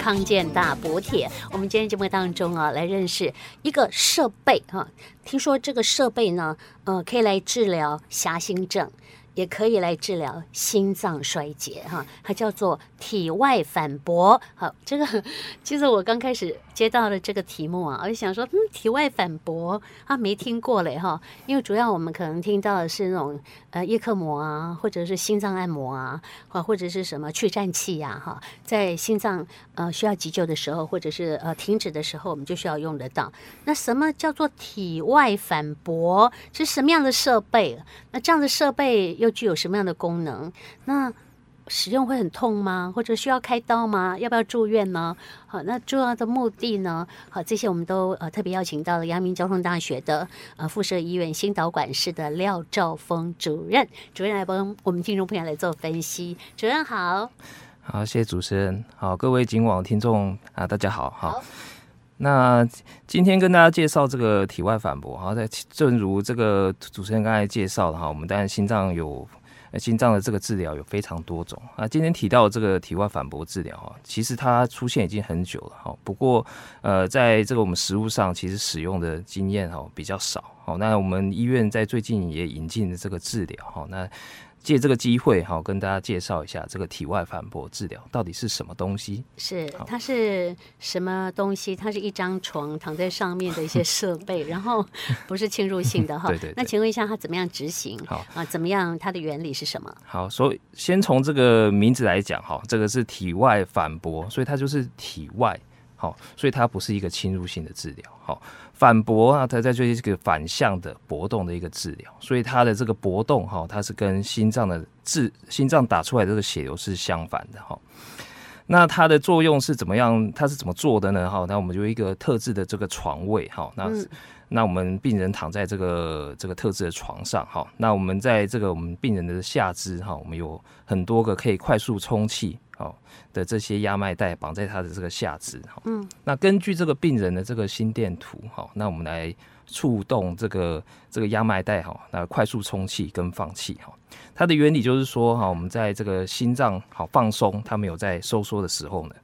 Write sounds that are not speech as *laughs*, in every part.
康健大补帖。我们今天节目当中啊，来认识一个设备哈、听说这个设备呢，呃，可以来治疗狭心症。也可以来治疗心脏衰竭哈，它叫做体外反搏。好，这个 *laughs* 其实我刚开始接到了这个题目啊，我就想说，嗯，体外反搏啊，没听过嘞哈。因为主要我们可能听到的是那种呃叶克膜啊，或者是心脏按摩啊，或或者是什么去颤器呀哈，在心脏呃需要急救的时候，或者是呃停止的时候，我们就需要用得到。那什么叫做体外反搏？是什么样的设备？那这样的设备又具有什么样的功能？那使用会很痛吗？或者需要开刀吗？要不要住院呢？好，那重要的目的呢？好，这些我们都呃特别邀请到了阳明交通大学的呃附设医院心导管室的廖兆峰主任，主任来帮我们听众朋友来做分析。主任好，好，谢谢主持人，好，各位警网听众啊，大家好，好。那今天跟大家介绍这个体外反搏哈，在正如这个主持人刚才介绍的哈，我们当然心脏有心脏的这个治疗有非常多种啊。今天提到这个体外反搏治疗哈，其实它出现已经很久了哈。不过呃，在这个我们实务上，其实使用的经验哈比较少。好，那我们医院在最近也引进了这个治疗哈。那借这个机会，好跟大家介绍一下这个体外反搏治疗到底是什么东西？是它是什么东西？它是一张床躺在上面的一些设备，*laughs* 然后不是侵入性的哈。*laughs* 对，对对。那请问一下，它怎么样执行？好啊，怎么样？它的原理是什么？好，所以先从这个名字来讲哈，这个是体外反搏，所以它就是体外，好，所以它不是一个侵入性的治疗，好。反驳啊，它在做这个反向的搏动的一个治疗，所以它的这个搏动哈，它是跟心脏的治心脏打出来的这个血流是相反的哈。那它的作用是怎么样？它是怎么做的呢？哈，那我们就一个特制的这个床位哈，那、嗯、那我们病人躺在这个这个特制的床上哈，那我们在这个我们病人的下肢哈，我们有很多个可以快速充气。好的，这些压脉带绑在他的这个下肢，哈，嗯，那根据这个病人的这个心电图，哈，那我们来触动这个这个压脉带，哈，那快速充气跟放气，哈，它的原理就是说，哈，我们在这个心脏好放松，它没有在收缩的时候呢，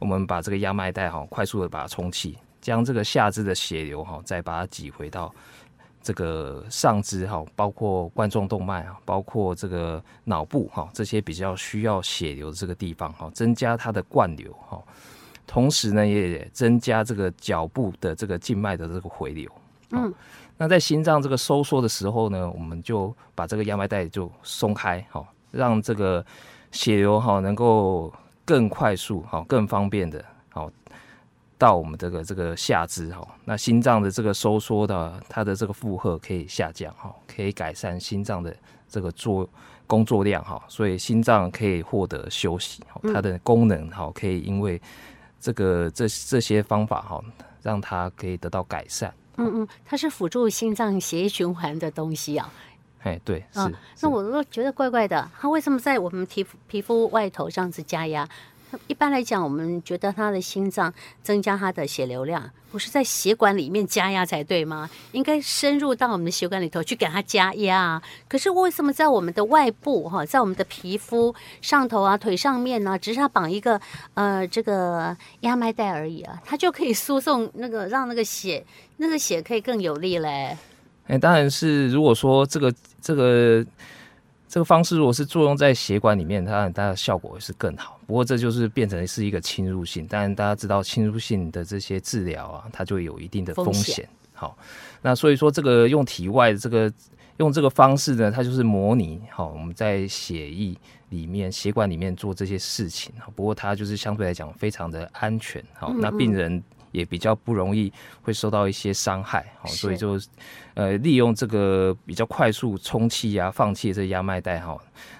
我们把这个压脉带，哈，快速的把它充气，将这个下肢的血流，哈，再把它挤回到。这个上肢哈，包括冠状动脉啊，包括这个脑部哈，这些比较需要血流的这个地方哈，增加它的灌流哈，同时呢，也增加这个脚部的这个静脉的这个回流。嗯，那在心脏这个收缩的时候呢，我们就把这个压脉带就松开哈，让这个血流哈能够更快速哈、更方便的。到我们这个这个下肢哈，那心脏的这个收缩的，它的这个负荷可以下降哈，可以改善心脏的这个作工作量哈，所以心脏可以获得休息，它的功能哈可以因为这个这这些方法哈，让它可以得到改善。嗯嗯，它是辅助心脏血液循环的东西啊。哎，对，是。那我都觉得怪怪的，它为什么在我们皮肤皮肤外头这样子加压？一般来讲，我们觉得他的心脏增加他的血流量，不是在血管里面加压才对吗？应该深入到我们的血管里头去给他加压。可是为什么在我们的外部哈，在我们的皮肤上头啊、腿上面呢，只是他绑一个呃这个压脉带而已啊，它就可以输送那个让那个血那个血可以更有力嘞？哎，当然是如果说这个这个。这个方式如果是作用在血管里面，它它的效果会是更好。不过这就是变成是一个侵入性，但大家知道侵入性的这些治疗啊，它就有一定的风险。风险。好，那所以说这个用体外的这个用这个方式呢，它就是模拟好我们在血液里面血管里面做这些事情。不过它就是相对来讲非常的安全。好，那病人。也比较不容易会受到一些伤害，好，所以就呃利用这个比较快速充气啊、放气的这压脉带哈，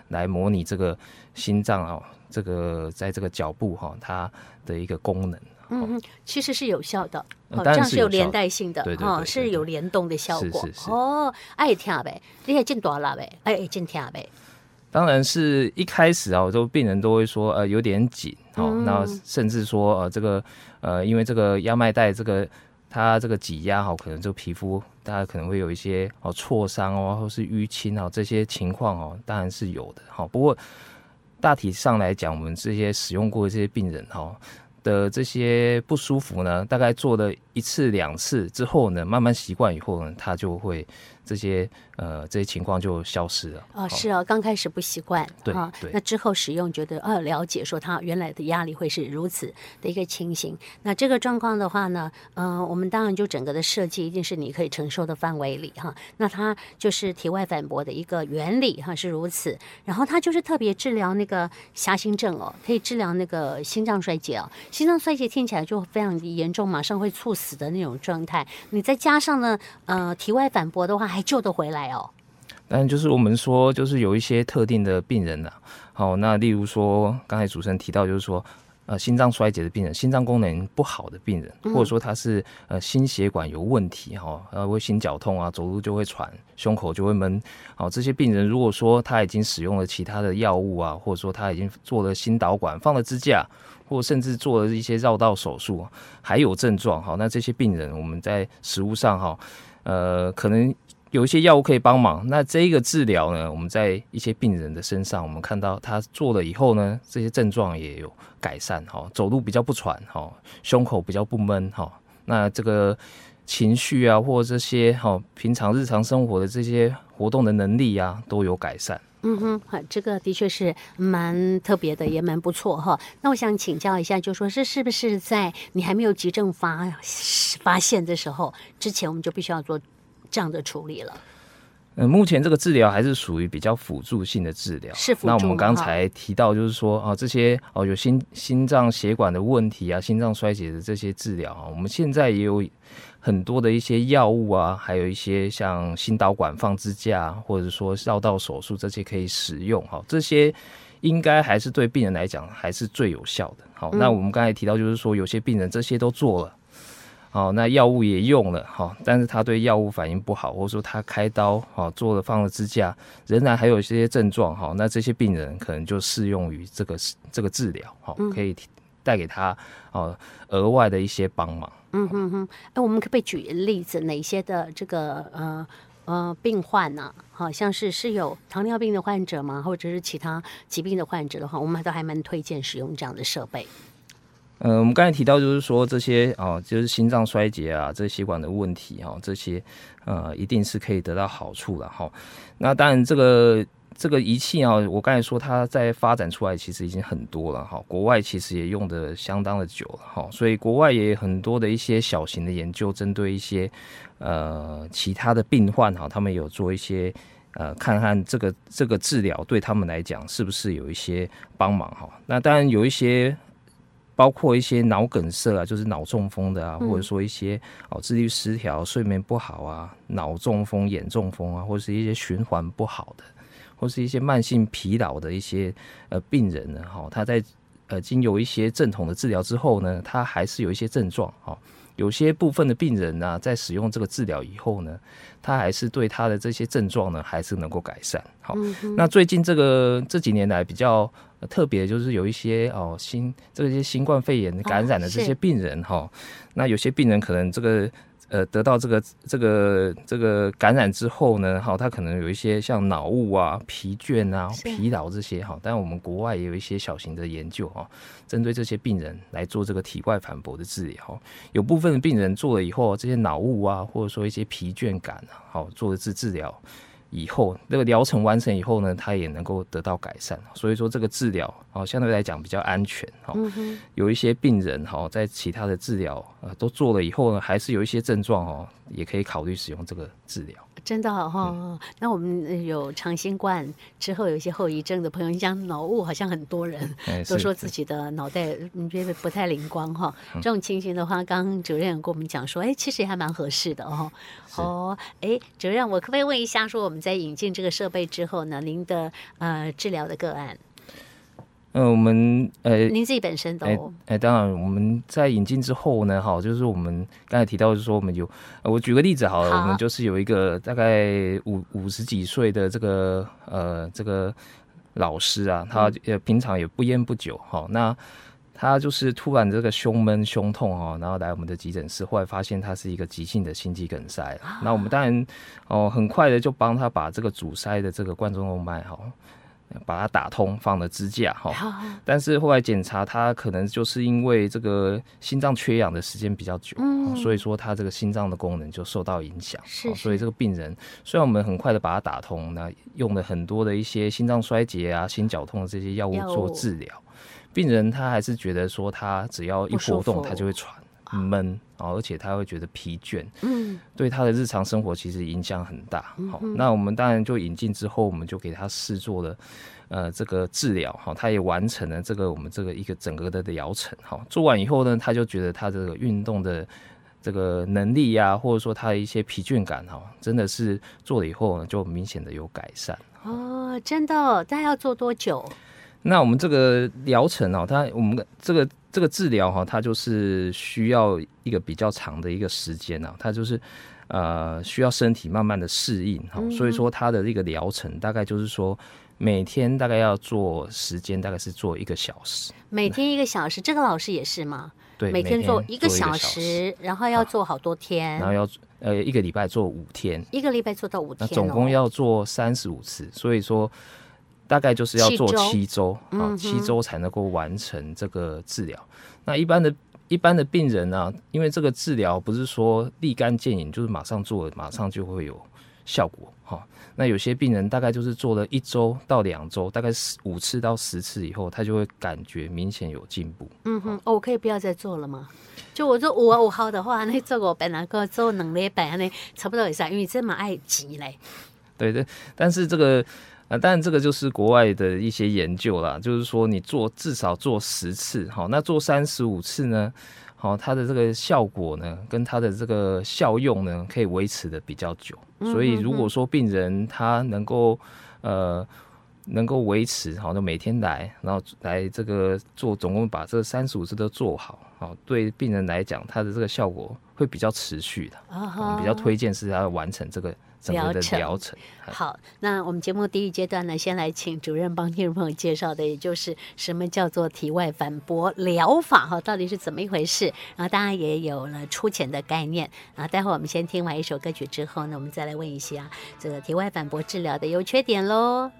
来模拟这个心脏啊，这个在这个脚部哈它的一个功能。嗯嗯，其实是有效的，哦，这样是有连带性的，对对对，是有联动的效果。哦，爱听呗，你也进多了呗，哎，进听呗。当然是一开始啊，都病人都会说呃有点紧，好，那甚至说呃这个呃因为这个压脉带这个它这个挤压哈，可能这个皮肤大家可能会有一些哦挫伤哦，或是淤青哦这些情况哦，当然是有的哈。不过大体上来讲，我们这些使用过的这些病人哈，的这些不舒服呢，大概做了一次两次之后呢，慢慢习惯以后呢，他就会。这些呃，这些情况就消失了。哦，是啊，刚开始不习惯，对，啊，那之后使用，觉得啊，了解说他原来的压力会是如此的一个情形。那这个状况的话呢，嗯、呃，我们当然就整个的设计一定是你可以承受的范围里哈。那它就是体外反搏的一个原理哈，是如此。然后它就是特别治疗那个狭心症哦，可以治疗那个心脏衰竭哦。心脏衰竭听起来就非常严重，马上会猝死的那种状态。你再加上呢，呃，体外反搏的话。还救得回来哦，但就是我们说，就是有一些特定的病人呐、啊，好，那例如说刚才主持人提到，就是说，呃，心脏衰竭的病人，心脏功能不好的病人，或者说他是呃心血管有问题哈，呃会心绞痛啊，走路就会喘，胸口就会闷，好，这些病人如果说他已经使用了其他的药物啊，或者说他已经做了心导管，放了支架，或甚至做了一些绕道手术，还有症状哈，那这些病人我们在食物上哈，呃，可能。有一些药物可以帮忙，那这一个治疗呢，我们在一些病人的身上，我们看到他做了以后呢，这些症状也有改善哈，走路比较不喘哈，胸口比较不闷哈，那这个情绪啊，或这些哈，平常日常生活的这些活动的能力啊，都有改善。嗯哼，好，这个的确是蛮特别的，也蛮不错哈。那我想请教一下，就说这是不是在你还没有急症发发现的时候之前，我们就必须要做？这样的处理了。嗯，目前这个治疗还是属于比较辅助性的治疗。是辅助。那我们刚才提到，就是说啊，这些哦有心心脏血管的问题啊，心脏衰竭的这些治疗啊，我们现在也有很多的一些药物啊，还有一些像心导管放支架，或者说绕道手术这些可以使用哈。这些应该还是对病人来讲还是最有效的。好，那我们刚才提到，就是说有些病人这些都做了。好，那药物也用了，哈，但是他对药物反应不好，或者说他开刀，哈，做了放了支架，仍然还有一些症状，哈，那这些病人可能就适用于这个这个治疗，哈，可以带给他哦额外的一些帮忙。嗯哼哼，哎，我们可不可以举例子，哪些的这个呃呃病患呢？好像是是有糖尿病的患者吗？或者是其他疾病的患者的话，我们都还蛮推荐使用这样的设备。嗯，我们刚才提到就是说这些哦，就是心脏衰竭啊，这些血管的问题哈，这些呃，一定是可以得到好处的哈。那当然，这个这个仪器啊，我刚才说它在发展出来其实已经很多了哈，国外其实也用的相当的久了哈，所以国外也有很多的一些小型的研究，针对一些呃其他的病患哈，他们有做一些呃，看看这个这个治疗对他们来讲是不是有一些帮忙哈。那当然有一些。包括一些脑梗塞啊，就是脑中风的啊，或者说一些哦自律失调、睡眠不好啊，脑中风、眼中风啊，或者是一些循环不好的，或是一些慢性疲劳的一些呃病人呢，哈，他在呃经由一些正统的治疗之后呢，他还是有一些症状哈。有些部分的病人呢，在使用这个治疗以后呢，他还是对他的这些症状呢，还是能够改善。好，那最近这个这几年来比较特别，就是有一些哦新这些新冠肺炎感染的这些病人哈，那有些病人可能这个。呃，得到这个这个这个感染之后呢，哈，他可能有一些像脑雾啊、疲倦啊、疲劳这些哈。但我们国外也有一些小型的研究哈，针对这些病人来做这个体外反搏的治疗。有部分的病人做了以后，这些脑雾啊，或者说一些疲倦感啊，好，做的治治疗。以后这个疗程完成以后呢，它也能够得到改善，所以说这个治疗哦，相对来讲比较安全哈。有一些病人哈，在其他的治疗呃都做了以后呢，还是有一些症状哦，也可以考虑使用这个治疗。真的哈、那我们有长新冠之后有一些后遗症的朋友，你讲脑雾，好像很多人都说自己的脑袋你觉得不太灵光哈。这种情形的话，刚刚主任跟我们讲说，哎，其实也还蛮合适的哦。哦，哎，主任，我可不可以问一下，说我们在引进这个设备之后呢，您的呃治疗的个案？嗯、呃，我们呃，您自己本身都哎、欸，当然我们在引进之后呢，哈，就是我们刚才提到，就是说我们有，我举个例子好了，好，我们就是有一个大概五五十几岁的这个呃这个老师啊，他也平常也不烟不酒哈，那他就是突然这个胸闷胸痛哦，然后来我们的急诊室，后来发现他是一个急性的心肌梗塞了，那我们当然哦很快的就帮他把这个阻塞的这个冠状动脉哈。把它打通，放了支架哈。但是后来检查，他可能就是因为这个心脏缺氧的时间比较久，所以说他这个心脏的功能就受到影响。是，所以这个病人虽然我们很快的把它打通，那用了很多的一些心脏衰竭啊、心绞痛的这些药物做治疗，病人他还是觉得说他只要一活动，他就会喘。闷，而且他会觉得疲倦，嗯，对他的日常生活其实影响很大。好，那我们当然就引进之后，我们就给他试做了，呃，这个治疗，哈，他也完成了这个我们这个一个整个的疗程，哈，做完以后呢，他就觉得他这个运动的这个能力呀，或者说他的一些疲倦感，哈，真的是做了以后呢，就明显的有改善。哦，真的，大概要做多久？那我们这个疗程哦，它我们这个这个治疗哈，它就是需要一个比较长的一个时间啊，它就是呃需要身体慢慢的适应哈，所以说它的这个疗程大概就是说每天大概要做时间大概是做一个小时，每天一个小时，这个老师也是吗？对，每天做一个小时，然后要做好多天，然后要呃一个礼拜做五天，一个礼拜做到五天，那总共要做三十五次，所以说。大概就是要做七周啊，七周才能够完成这个治疗。那一般的、一般的病人呢、啊，因为这个治疗不是说立竿见影，就是马上做，马上就会有效果哈。那有些病人大概就是做了一周到两周，大概五次到十次以后，他就会感觉明显有进步。嗯哼，哦，我可以不要再做了吗？就我做五五号的话，那做我本来个做两礼拜，那差不多也是，因为这么爱急嘞。对对，但是这个。啊，当然这个就是国外的一些研究啦，就是说你做至少做十次，好，那做三十五次呢，好，它的这个效果呢，跟它的这个效用呢，可以维持的比较久。所以如果说病人他能够呃能够维持，好，就每天来，然后来这个做，总共把这三十五次都做好，好，对病人来讲，他的这个效果会比较持续的。我们比较推荐是要完成这个。疗程，疗程好，那我们节目第一阶段呢，先来请主任帮听众朋友介绍的，也就是什么叫做体外反搏疗法哈，到底是怎么一回事？然后大家也有了粗浅的概念。然后待会我们先听完一首歌曲之后呢，我们再来问一下这个体外反搏治疗的优缺点喽。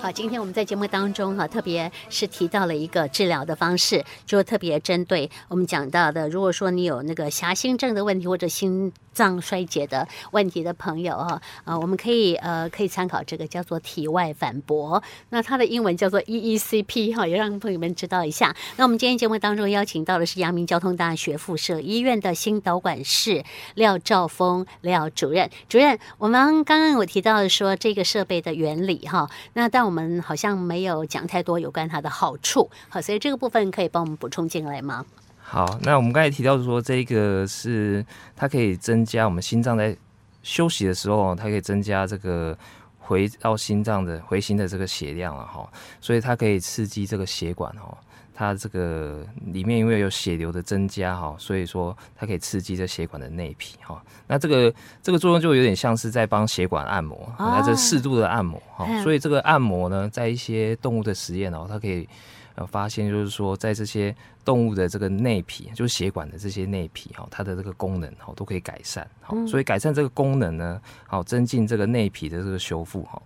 好，今天我们在节目当中哈，特别是提到了一个治疗的方式，就特别针对我们讲到的，如果说你有那个狭心症的问题或者心脏衰竭的问题的朋友哈，啊，我们可以呃可以参考这个叫做体外反搏，那它的英文叫做 EECP 哈，也让朋友们知道一下。那我们今天节目当中邀请到的是阳明交通大学附设医院的心导管室廖兆峰廖主任，主任，我们刚刚有提到说这个设备的原理哈，那。但我们好像没有讲太多有关它的好处，好，所以这个部分可以帮我们补充进来吗？好，那我们刚才提到说，这个是它可以增加我们心脏在休息的时候，它可以增加这个回到心脏的回心的这个血量了哈，所以它可以刺激这个血管哈。它这个里面因为有血流的增加哈，所以说它可以刺激这血管的内皮哈。那这个这个作用就有点像是在帮血管按摩，那这适度的按摩哈。所以这个按摩呢，在一些动物的实验哦，它可以呃发现就是说，在这些动物的这个内皮，就是血管的这些内皮哈，它的这个功能哈都可以改善。好，所以改善这个功能呢，好增进这个内皮的这个修复哈。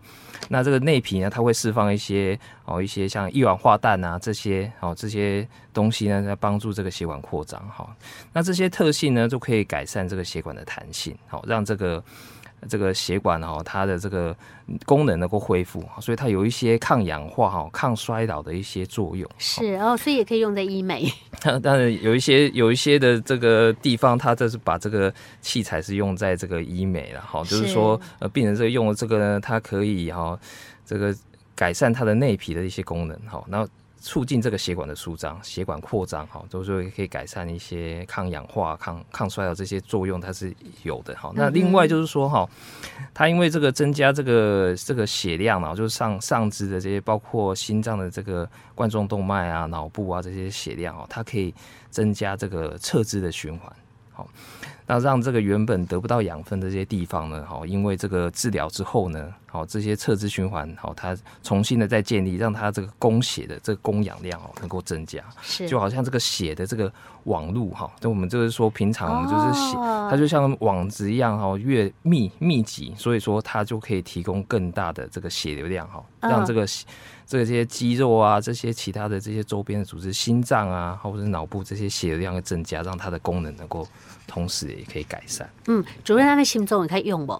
那这个内皮呢，它会释放一些哦，一些像一氧化氮啊这些哦这些东西呢，在帮助这个血管扩张哈。那这些特性呢，就可以改善这个血管的弹性，好让这个。这个血管哈，它的这个功能能够恢复，所以它有一些抗氧化哈、抗衰老的一些作用。是哦，所以也可以用在医美。*laughs* 当然有一些有一些的这个地方，它这是把这个器材是用在这个医美了哈，就是说呃，病人这个用了这个呢，它可以哈，这个改善它的内皮的一些功能哈，然后。促进这个血管的舒张、血管扩张，哈，都是可以改善一些抗氧化、抗抗衰老这些作用，它是有的，哈。那另外就是说，哈，它因为这个增加这个这个血量啊，就是上上肢的这些，包括心脏的这个冠状动脉啊、脑部啊这些血量哦，它可以增加这个侧肢的循环，好。那让这个原本得不到养分的这些地方呢，好，因为这个治疗之后呢，好，这些侧支循环，好，它重新的再建立，让它这个供血的这个供氧量哦能够增加，是，就好像这个血的这个网路哈，就我们就是说平常我们就是血，它就像网子一样哈，越密密集，所以说它就可以提供更大的这个血流量哈，让这个。这些肌肉啊，这些其他的这些周边的组织，心脏啊，或者是脑部这些血流量的增加，让它的功能能够同时也可以改善。嗯，主任，他的心脏也可以用不？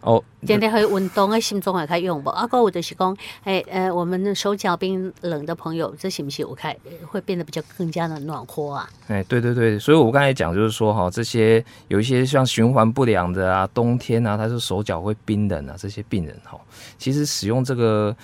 哦，天天会运动的心脏也可以用不？啊哥，我就是讲，哎呃，我们的手脚冰冷的朋友，这行不行？我看会变得比较更加的暖和啊。哎，对对对，所以我刚才讲就是说哈，这些有一些像循环不良的啊，冬天啊，他是手脚会冰冷啊，这些病人哈，其实使用这个。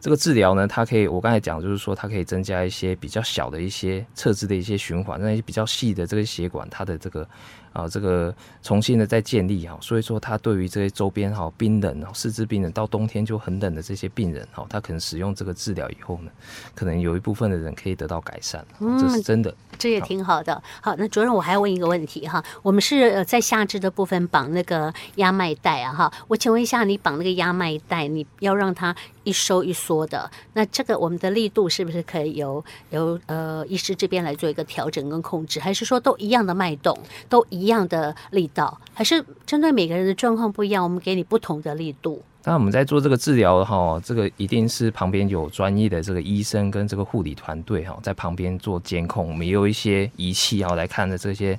这个治疗呢，它可以，我刚才讲就是说，它可以增加一些比较小的一些侧支的一些循环，那些比较细的这个血管，它的这个。啊，这个重新的再建立哈，所以说他对于这些周边哈冰冷哦，四肢冰冷到冬天就很冷的这些病人哈，他可能使用这个治疗以后呢，可能有一部分的人可以得到改善，嗯，这是真的，这也挺好的。好，那主任我还要问一个问题哈，我们是在下肢的部分绑那个压脉带啊哈，我请问一下，你绑那个压脉带，你要让它一收一缩的，那这个我们的力度是不是可以由由呃医师这边来做一个调整跟控制，还是说都一样的脉动都一？一样的力道，还是针对每个人的状况不一样，我们给你不同的力度。那我们在做这个治疗哈，这个一定是旁边有专业的这个医生跟这个护理团队哈，在旁边做监控。我们也有一些仪器哈来看的这些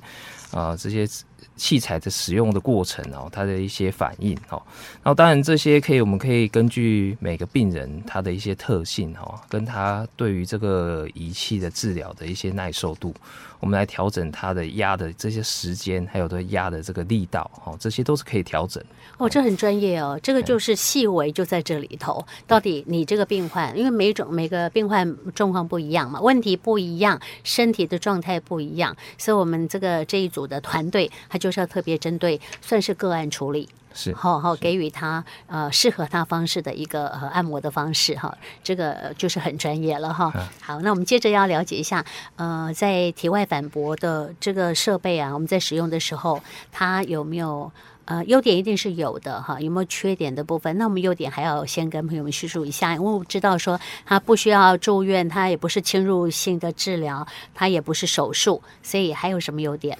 啊这些。器材的使用的过程哦，它的一些反应哦，那当然这些可以，我们可以根据每个病人他的一些特性哈，跟他对于这个仪器的治疗的一些耐受度，我们来调整它的压的这些时间，还有的压的这个力道哦，这些都是可以调整。哦，这很专业哦，这个就是细微就在这里头。到底你这个病患，因为每种每个病患状况不一样嘛，问题不一样，身体的状态不一样，所以我们这个这一组的团队他就是要特别针对，算是个案处理，是好好给予他呃适合他方式的一个呃按摩的方式哈，这个就是很专业了哈。好，那我们接着要了解一下，呃，在体外反搏的这个设备啊，我们在使用的时候，它有没有？呃，优点一定是有的哈，有没有缺点的部分？那我们优点还要先跟朋友们叙述一下，因为我知道说它不需要住院，它也不是侵入性的治疗，它也不是手术，所以还有什么优点？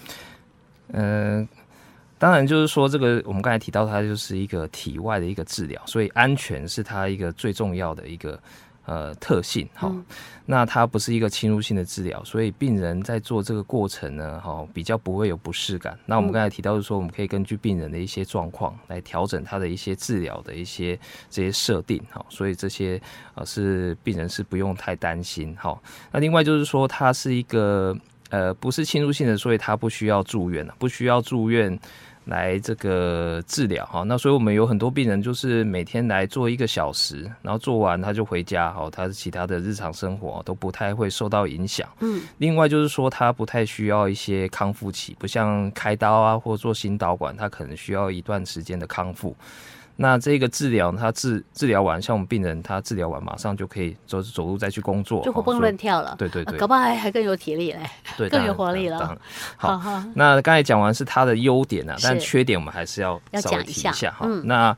嗯、呃，当然就是说这个我们刚才提到，它就是一个体外的一个治疗，所以安全是它一个最重要的一个。呃，特性哈，嗯、那它不是一个侵入性的治疗，所以病人在做这个过程呢，哈，比较不会有不适感。那我们刚才提到，就是说我们可以根据病人的一些状况来调整他的一些治疗的一些这些设定哈，所以这些呃是病人是不用太担心哈。那另外就是说，它是一个呃不是侵入性的，所以他不需要住院了，不需要住院。来这个治疗哈，那所以我们有很多病人就是每天来做一个小时，然后做完他就回家哈，他其他的日常生活都不太会受到影响。嗯，另外就是说他不太需要一些康复期，不像开刀啊或做心导管，他可能需要一段时间的康复。那这个治疗，他治治疗完，像我们病人，他治疗完马上就可以走走路再去工作，就活蹦乱跳了。对对对，搞不好还还更有体力嘞，对，*laughs* 更有活力了。*laughs* 好，那刚才讲完是他的优点啊，但缺点我们还是要稍微提一下哈。那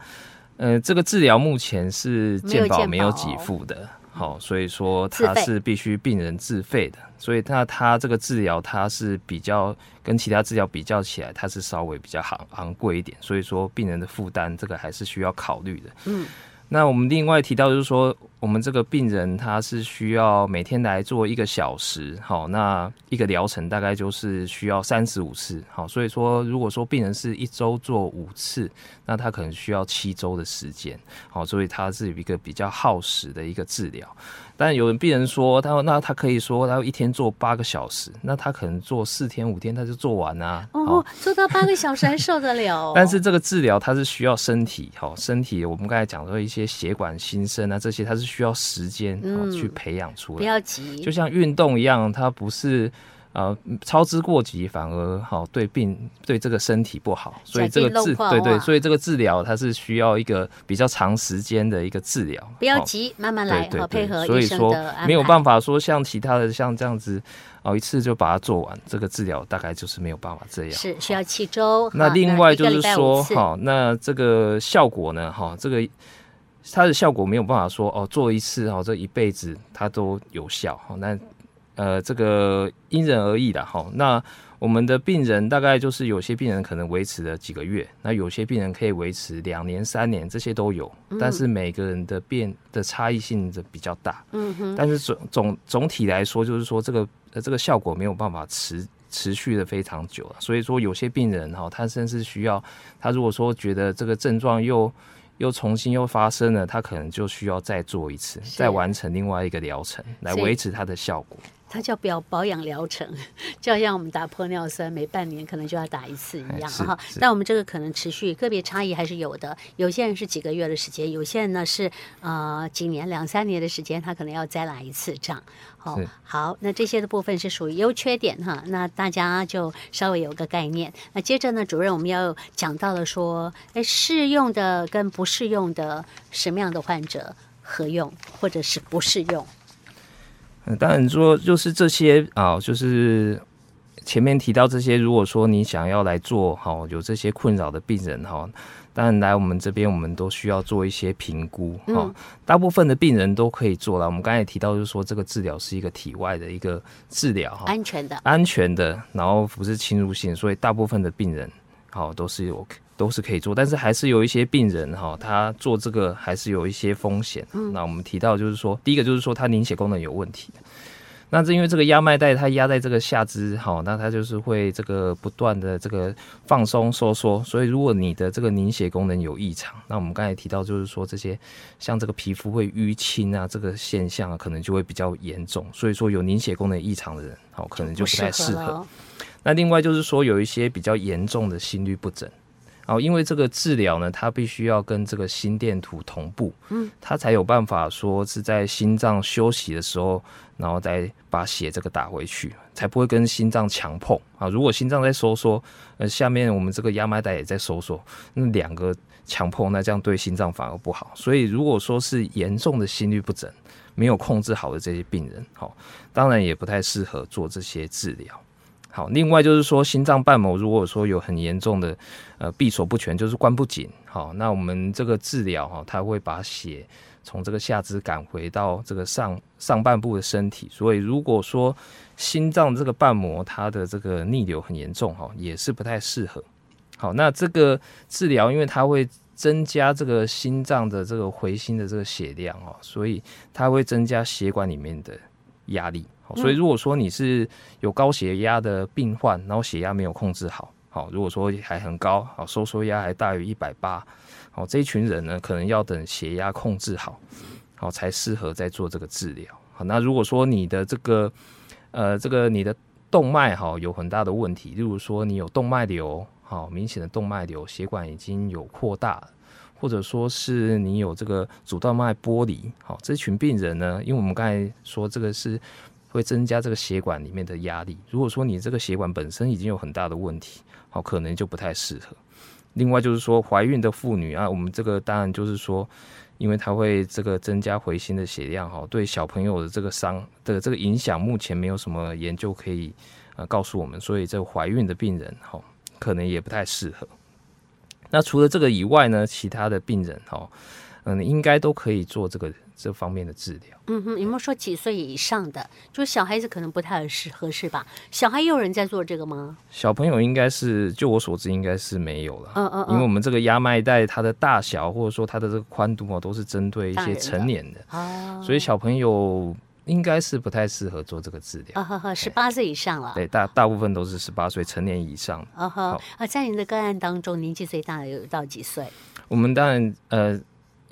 呃，这个治疗目前是健保没有给付的。好，所以说它是必须病人自费的，所以那它这个治疗它是比较跟其他治疗比较起来，它是稍微比较昂昂贵一点，所以说病人的负担这个还是需要考虑的。嗯。那我们另外提到就是说，我们这个病人他是需要每天来做一个小时，好，那一个疗程大概就是需要三十五次，好，所以说如果说病人是一周做五次，那他可能需要七周的时间，好，所以他是有一个比较耗时的一个治疗。但有人病人说，他说那他可以说他一天做八个小时，那他可能做四天五天他就做完啊。哦，做到八个小时还受得了？*laughs* 但是这个治疗它是需要身体，好，身体我们刚才讲说一些血管新生啊这些，它是需要时间去培养出来，不要急，就像运动一样，它不是。呃，操之过急反而好对病对这个身体不好，所以这个治对对，所以这个治疗它是需要一个比较长时间的一个治疗，不要急，慢慢来，好配合医生的。所以说没有办法说像其他的像这样子哦，一次就把它做完，这个治疗大概就是没有办法这样，是需要七周。那另外就是说，好，那这个效果呢，哈，这个它的效果没有办法说哦，做一次哦，这一辈子它都有效，好那。呃，这个因人而异的哈。那我们的病人大概就是有些病人可能维持了几个月，那有些病人可以维持两年、三年，这些都有。但是每个人的变的差异性的比较大。嗯哼。但是总总总体来说，就是说这个呃这个效果没有办法持持续的非常久了。所以说有些病人哈，他甚至需要他如果说觉得这个症状又又重新又发生了，他可能就需要再做一次，再完成另外一个疗程来维持它的效果。它叫表保养疗程，就好像我们打玻尿酸，每半年可能就要打一次一样哈。但我们这个可能持续个别差异还是有的，有些人是几个月的时间，有些人呢是呃几年两三年的时间，他可能要再来一次这样。好，好，那这些的部分是属于优缺点哈，那大家就稍微有个概念。那接着呢，主任我们要讲到了说，哎，适用的跟不适用的什么样的患者合用，或者是不适用？嗯，当然说就是这些啊，就是前面提到这些，如果说你想要来做哈，有这些困扰的病人哈，当然来我们这边，我们都需要做一些评估哈。大部分的病人都可以做了。我们刚才也提到，就是说这个治疗是一个体外的一个治疗哈，安全的，安全的，然后不是侵入性，所以大部分的病人好都是有。都是可以做，但是还是有一些病人哈，他做这个还是有一些风险。嗯，那我们提到就是说，第一个就是说他凝血功能有问题。那这因为这个压脉带它压在这个下肢哈，那它就是会这个不断的这个放松收缩，所以如果你的这个凝血功能有异常，那我们刚才提到就是说这些像这个皮肤会淤青啊，这个现象啊，可能就会比较严重。所以说有凝血功能异常的人，好，可能就不太适合。那另外就是说有一些比较严重的心律不整。哦，因为这个治疗呢，它必须要跟这个心电图同步，嗯，它才有办法说是在心脏休息的时候，然后再把血这个打回去，才不会跟心脏强碰啊。如果心脏在收缩，呃，下面我们这个压脉带也在收缩，那两个强碰，那这样对心脏反而不好。所以如果说是严重的心律不整，没有控制好的这些病人，好，当然也不太适合做这些治疗。好，另外就是说，心脏瓣膜如果说有很严重的呃闭锁不全，就是关不紧，好，那我们这个治疗哈，它会把血从这个下肢赶回到这个上上半部的身体，所以如果说心脏这个瓣膜它的这个逆流很严重哈，也是不太适合。好，那这个治疗因为它会增加这个心脏的这个回心的这个血量哦，所以它会增加血管里面的压力。所以，如果说你是有高血压的病患，然后血压没有控制好，好，如果说还很高，好，收缩压还大于一百八，好，这一群人呢，可能要等血压控制好，好，才适合再做这个治疗。好，那如果说你的这个，呃，这个你的动脉哈有很大的问题，例如说你有动脉瘤，好，明显的动脉瘤，血管已经有扩大。或者说是你有这个主动脉剥离，好，这群病人呢，因为我们刚才说这个是。会增加这个血管里面的压力。如果说你这个血管本身已经有很大的问题，好，可能就不太适合。另外就是说，怀孕的妇女啊，我们这个当然就是说，因为它会这个增加回心的血量，哈，对小朋友的这个伤的这个影响，目前没有什么研究可以呃告诉我们，所以这怀孕的病人，哈，可能也不太适合。那除了这个以外呢，其他的病人，哈，嗯，应该都可以做这个。这方面的治疗，嗯哼，有没有说几岁以上的，就是小孩子可能不太合适合适吧？小孩也有人在做这个吗？小朋友应该是，就我所知，应该是没有了。嗯嗯，因为我们这个压脉带它的大小或者说它的这个宽度啊，都是针对一些成年的哦，所以小朋友应该是不太适合做这个治疗。啊哈哈，十八岁以上了，对，大大部分都是十八岁成年以上。啊哈，啊，在您的个案当中，年纪最大的有到几岁？我们当然呃。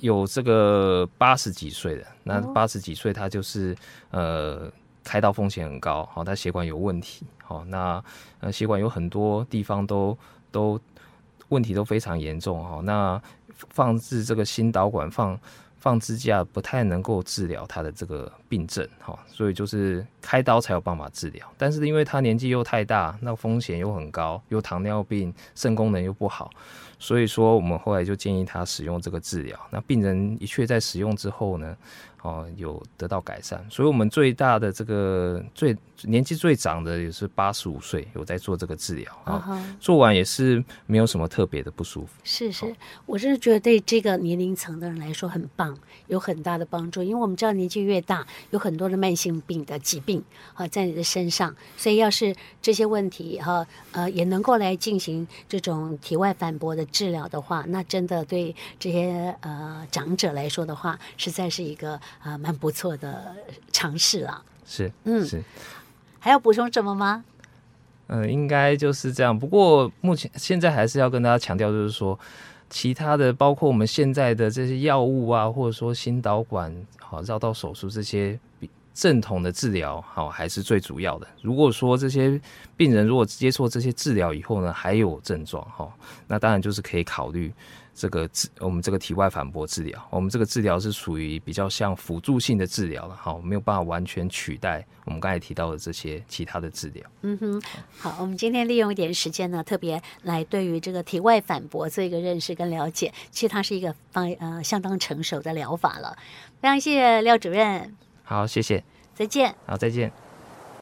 有这个八十几岁的，那八十几岁他就是呃开刀风险很高，好，他血管有问题，好，那呃血管有很多地方都都问题都非常严重，哈，那放置这个心导管放放支架不太能够治疗他的这个病症，哈，所以就是开刀才有办法治疗。但是因为他年纪又太大，那风险又很高，又糖尿病，肾功能又不好，所以说我们后来就建议他使用这个治疗。那病人的确在使用之后呢，哦，有得到改善，所以我们最大的这个最年纪最长的也是八十五岁，有在做这个治疗啊，哦 uh huh. 做完也是没有什么特别的不舒服。是是，我真的觉得对这个年龄层的人来说很棒，有很大的帮助，因为我们知道年纪越大，有很多的慢性病的疾病啊在你的身上，所以要是这些问题哈呃也能够来进行这种体外反搏的治疗的话，那真的对这些呃长者来说的话，实在是一个。啊，蛮不错的尝试啊！是，嗯，是，还要补充什么吗？嗯、呃，应该就是这样。不过目前现在还是要跟大家强调，就是说，其他的包括我们现在的这些药物啊，或者说心导管、好绕道手术这些正统的治疗，好还是最主要的。如果说这些病人如果接受这些治疗以后呢，还有症状，哈，那当然就是可以考虑。这个治我们这个体外反搏治疗，我们这个治疗是属于比较像辅助性的治疗了，好，没有办法完全取代我们刚才提到的这些其他的治疗。嗯哼，好，我们今天利用一点时间呢，特别来对于这个体外反搏做一个认识跟了解，其实它是一个方呃相当成熟的疗法了。非常谢谢廖主任。好，谢谢。再见。好，再见。